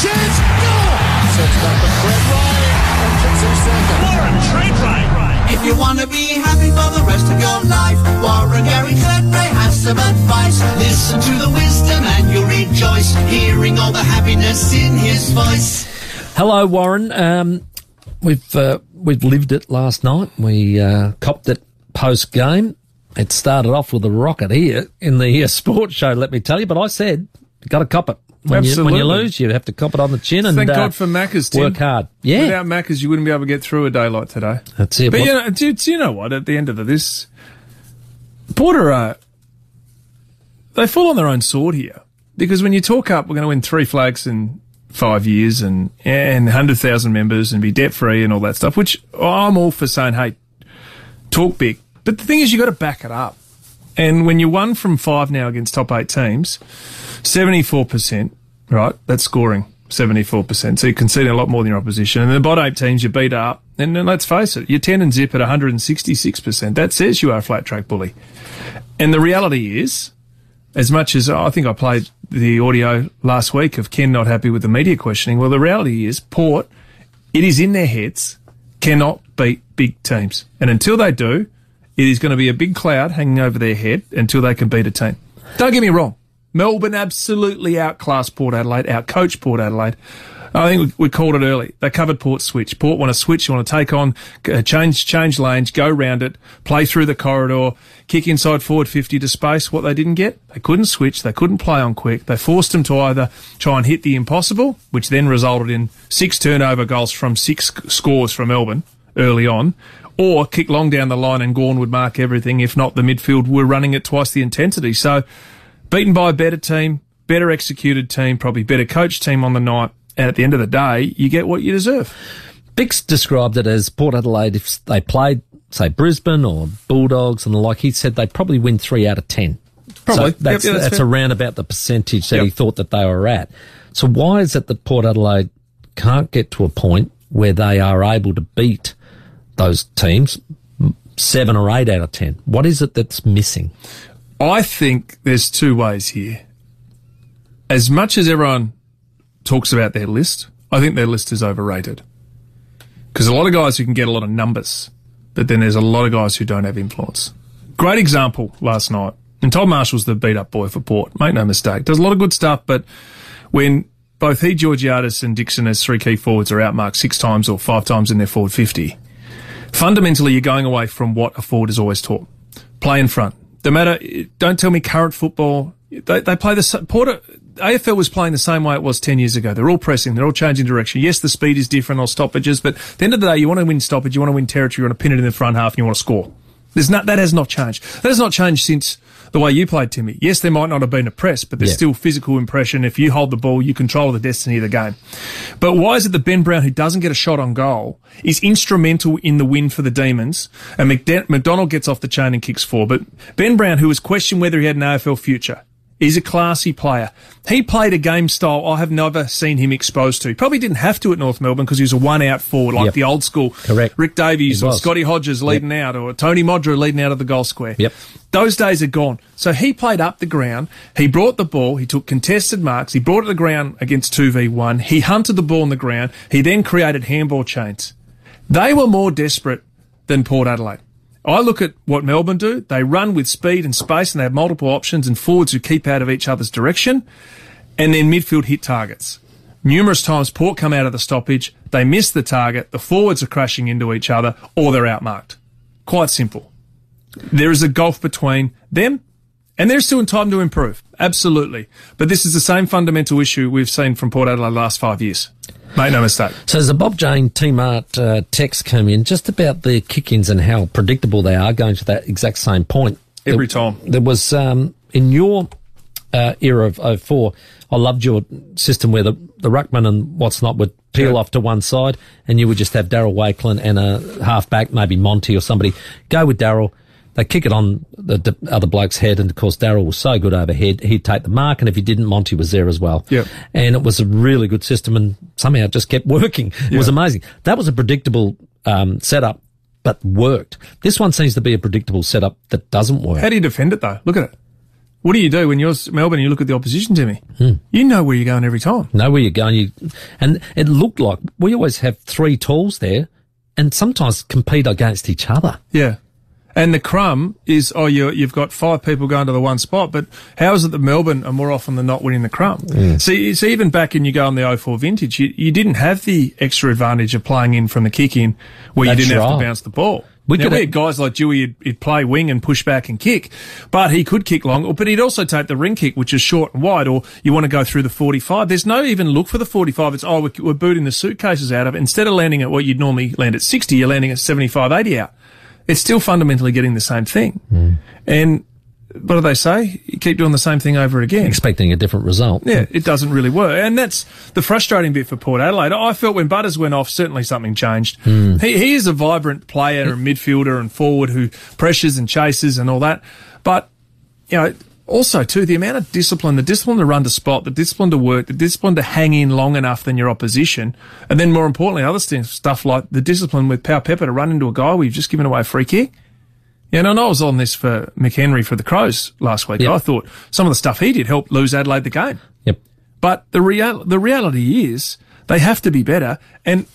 chance. Goal! Sets it up for Fred Ryan and kicks him second. Warren Tredrea. If you want to be happy for the rest of your life, Warren Gary Tredrea has some advice. Listen to the wisdom and you'll rejoice, hearing all the happiness in his voice. Hello, Warren. Um, we've uh, we've lived it last night. We uh, copped it post game. It started off with a rocket here in the uh, sports show. Let me tell you, but I said got to cop it. When you, when you lose, you have to cop it on the chin and Thank uh, God for Macca's, Tim. work hard. Yeah, Without Macca's, you wouldn't be able to get through a day like today. that's it. But What- you know, do, do you know what? At the end of this, Porter, uh, they fall on their own sword here because when you talk up, we're going to win three flags in five years and and hundred thousand members and be debt free and all that stuff. Which I'm all for saying, hey, talk big. But the thing is, you got to back it up. And when you're one from five now against top eight teams, seventy four percent, right? That's scoring. 74%. So you're conceding a lot more than your opposition. And the bottom eight teams you beat up. And then let's face it, you're 10 and zip at 166%. That says you are a flat track bully. And the reality is, as much as I think I played the audio last week of Ken not happy with the media questioning, well, the reality is Port, it is in their heads, cannot beat big teams. And until they do, it is going to be a big cloud hanging over their head until they can beat a team. Don't get me wrong. Melbourne absolutely outclassed Port Adelaide, outcoached Port Adelaide. I think we, we called it early. They covered Port switch. Port want to switch. You want to take on, uh, change, change lanes, go round it, play through the corridor, kick inside forward 50 to space. What they didn't get, they couldn't switch. They couldn't play on quick. They forced them to either try and hit the impossible, which then resulted in six turnover goals from six scores from Melbourne early on, or kick long down the line and Gawn would mark everything. If not, the midfield were running at twice the intensity. So beaten by a better team, better executed team, probably better coached team on the night. And at the end of the day, you get what you deserve. Bix described it as Port Adelaide, if they played, say, Brisbane or Bulldogs and the like, he said they'd probably win three out of ten. Probably. So that's, Yep, yeah, that's that's around about the percentage that he thought that they were at. So why is it that Port Adelaide can't get to a point where they are able to beat those teams seven or eight out of ten? What is it that's missing? I think there's two ways here. As much as everyone talks about their list, I think their list is overrated. Because a lot of guys who can get a lot of numbers, but then there's a lot of guys who don't have influence. Great example last night. And Todd Marshall's the beat up boy for Port. Make no mistake. Does a lot of good stuff, but when both he, Georgiadis and Dixon as three key forwards are outmarked six times or five times in their forward 50, fundamentally you're going away from what a forward is always taught. Play in front. No matter, don't tell me current football. They, they play the Porter. AFL was playing the same way it was 10 years ago. They're all pressing. They're all changing direction. Yes, the speed is different or stoppages, but at the end of the day, you want to win stoppage. You want to win territory. You want to pin it in the front half and you want to score. There's not, that has not changed. That has not changed since the way you played, Timmy. Yes, there might not have been a press, but there's Yeah. still physical impression. If you hold the ball, you control the destiny of the game. But why is it that Ben Brown, who doesn't get a shot on goal, is instrumental in the win for the Demons, and McD- McDonald gets off the chain and kicks four? But Ben Brown, who was questioned whether he had an AFL future, is a classy player. He played a game style I have never seen him exposed to. He probably didn't have to at North Melbourne because he was a one out forward, like Yep. the old school Correct. Rick Davies or. Scotty Hodges leading out or Tony Modra leading out of the goal square. Yep. Those days are gone. So he played up the ground. He brought the ball. He took contested marks. He brought it to the ground against 2v1. He hunted the ball on the ground. He then created handball chains. They were more desperate than Port Adelaide. I look at what Melbourne do. They run with speed and space and they have multiple options and forwards who keep out of each other's direction and then midfield hit targets. Numerous times Port come out of the stoppage, they miss the target, the forwards are crashing into each other or they're outmarked. Quite simple. There is a gulf between them and they're still in time to improve. Absolutely. But this is the same fundamental issue we've seen from Port Adelaide last five years. Make no mistake. So there's a Bob Jane T-Mart uh, text come in just about the kick-ins and how predictable they are, going to that exact same point. Every There- time. There was, um, in your uh, era of 04, I loved your system where the, the ruckman and what's not would peel Yeah. off to one side and you would just have Darryl Wakelin and a halfback, maybe Monty or somebody, go with Darryl. They kick it on the other bloke's head, and of course Darryl was so good overhead, he'd take the mark, and if he didn't, Monty was there as well. Yep. And it was a really good system, and somehow it just kept working. It was amazing. That was a predictable um, setup, but worked. This one seems to be a predictable setup that doesn't work. How do you defend it though? Look at it. What do you do when you're Melbourne and you look at the opposition, Timmy? Hmm. You know where you're going every time. know where you're going. You, and it looked like we always have three tools there and sometimes compete against each other. Yeah. And the crumb is, oh, you, you've got five people going to the one spot, but how is it that Melbourne are more often than not winning the crumb? See, see, even back in you go on the 04 vintage, you, you didn't have the extra advantage of playing in from the kick in where you didn't have to bounce the ball. We now, could we had guys like Dewey, he'd, he'd play wing and push back and kick, but he could kick long, but he'd also take the ring kick, which is short and wide, or you want to go through the 45. There's no even look for the 45. It's, oh, we're, we're booting the suitcases out of it. Instead of landing at what you'd normally land at 60, you're landing at 75, 80 out. It's still fundamentally getting the same thing. Mm. And what do they say? You keep doing the same thing over again. Expecting a different result. Yeah, it doesn't really work. And that's the frustrating bit for Port Adelaide. I felt when Butters went off, certainly something changed. Mm. He, he is a vibrant player and midfielder and forward who pressures and chases and all that. But, you know, also too, the amount of discipline, the discipline to run to spot, the discipline to work, the discipline to hang in long enough than your opposition. And then more importantly, other st- stuff like the discipline with Powell-Pepper to run into a guy you've just given away a free kick. Yeah, and I was on this for McHenry for the Crows last week. Yep. I thought some of the stuff he did helped lose Adelaide the game. Yep. But the real the reality is they have to be better. And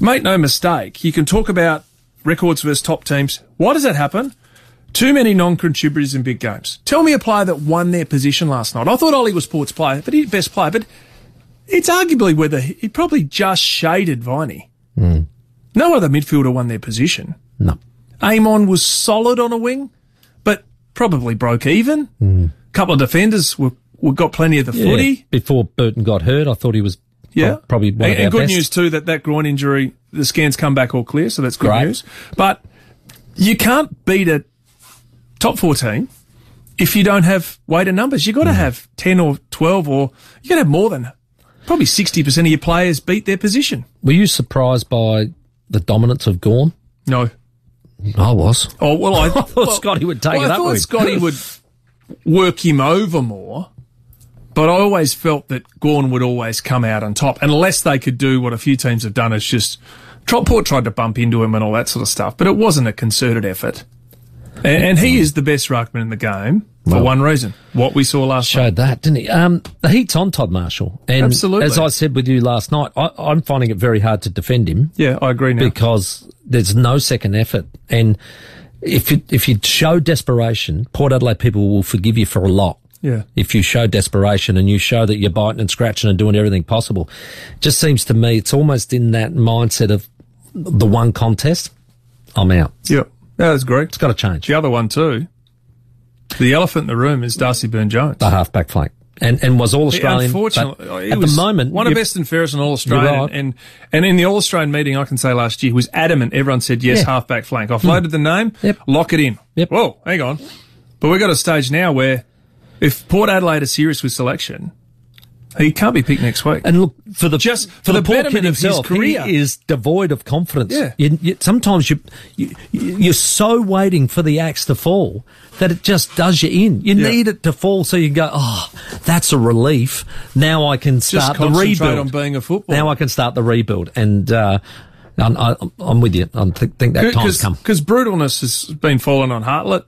make no mistake, you can talk about records versus top teams. Why does that happen? Too many non-contributors in big games. Tell me a player that won their position last night. I thought Ollie was Port's player, but he best player. But it's arguably whether he, probably just shaded Viney. Hmm. No other midfielder won their position. No. Amon was solid on a wing, but probably broke even. A couple of defenders were, were got plenty of the Yeah. footy. Before Burton got hurt, I thought he was Yeah, prob- probably one and, and good best. news too that that groin injury, the scans come back all clear, so that's good Great. news. But you can't beat a top fourteen if you don't have weight and numbers. you've got to Mm. have ten or twelve, or you got to have more than probably sixty percent of your players beat their position. Were you surprised by the dominance of Gawn? No. I was. Oh well, I, thought Scotty would take well, it I up thought with. Scotty would work him over more, but I always felt that Gawn would always come out on top, unless they could do what a few teams have done, is just Port tried to bump into him and all that sort of stuff, but it wasn't a concerted effort. And, and he is the best ruckman in the game for Well- one reason: what we saw last night. Showed that, didn't he? Um, the heat's on Todd Marshall. And Absolutely. as I said with you last night, I, I'm finding it very hard to defend him Yeah, I agree now. because there's no second effort. And if you, if you show desperation, Port Adelaide people will forgive you for a lot. Yeah. If you show desperation and you show that you're biting and scratching and doing everything possible, just seems to me it's almost in that mindset of the one contest. I'm out. It's yeah, that's great. It's got to change. The other one too. The elephant in the room is Darcy Byrne Jones. The half back flank. And, and was all Australian. Unfortunately, at the moment, one of best and fairest and all Australian, right. and and in the All Australian meeting, I can say last year he was adamant. Everyone said yes, Yeah. Hmm. halfback flank. I've loaded the name. Yep. Lock it in. Yep. Whoa, hang on. But we've got a stage now where if Port Adelaide are serious with selection, he can't be picked next week. And look for the Just for for the, the poor kid of his himself, career. he is devoid of confidence. Yeah. You, you, sometimes you, you you're so waiting for the axe to fall that it just does you in. You Yeah. need it to fall so you go, oh, that's a relief. Now I can start the rebuild. on being a footballer. now I can start the rebuild, and uh, I'm, I- I'm with you. I think, think that time's come. Because brutalness has been falling on Hartlett,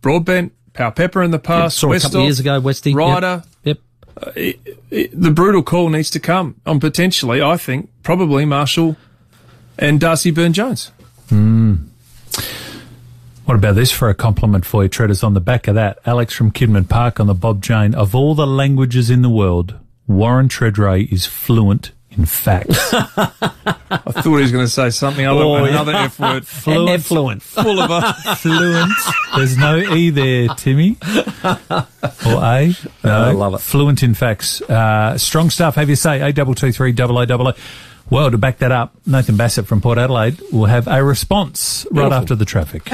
Broadbent, Powell-Pepper in the past. Saw a couple of years ago, Westy. Yep. Uh, yep. the brutal call needs to come on potentially, I think, probably Marshall and Darcy Byrne Jones. Hmm. What about this for a compliment for you, Treaders? On the back of that, Alex from Kidman Park on the Bob Jane. Of all the languages in the world, Warren Tredrea is fluent in fact. I thought he was going to say something other Oh, yeah. another F word. And fluent. effluent. Full of a, fluent. There's no E there, Timmy. Or A. No, I love it. Fluent in facts. Uh, strong stuff, have you say. A double two three double O double O. Well, to back that up, Nathan Bassett from Port Adelaide will have a response right after the traffic.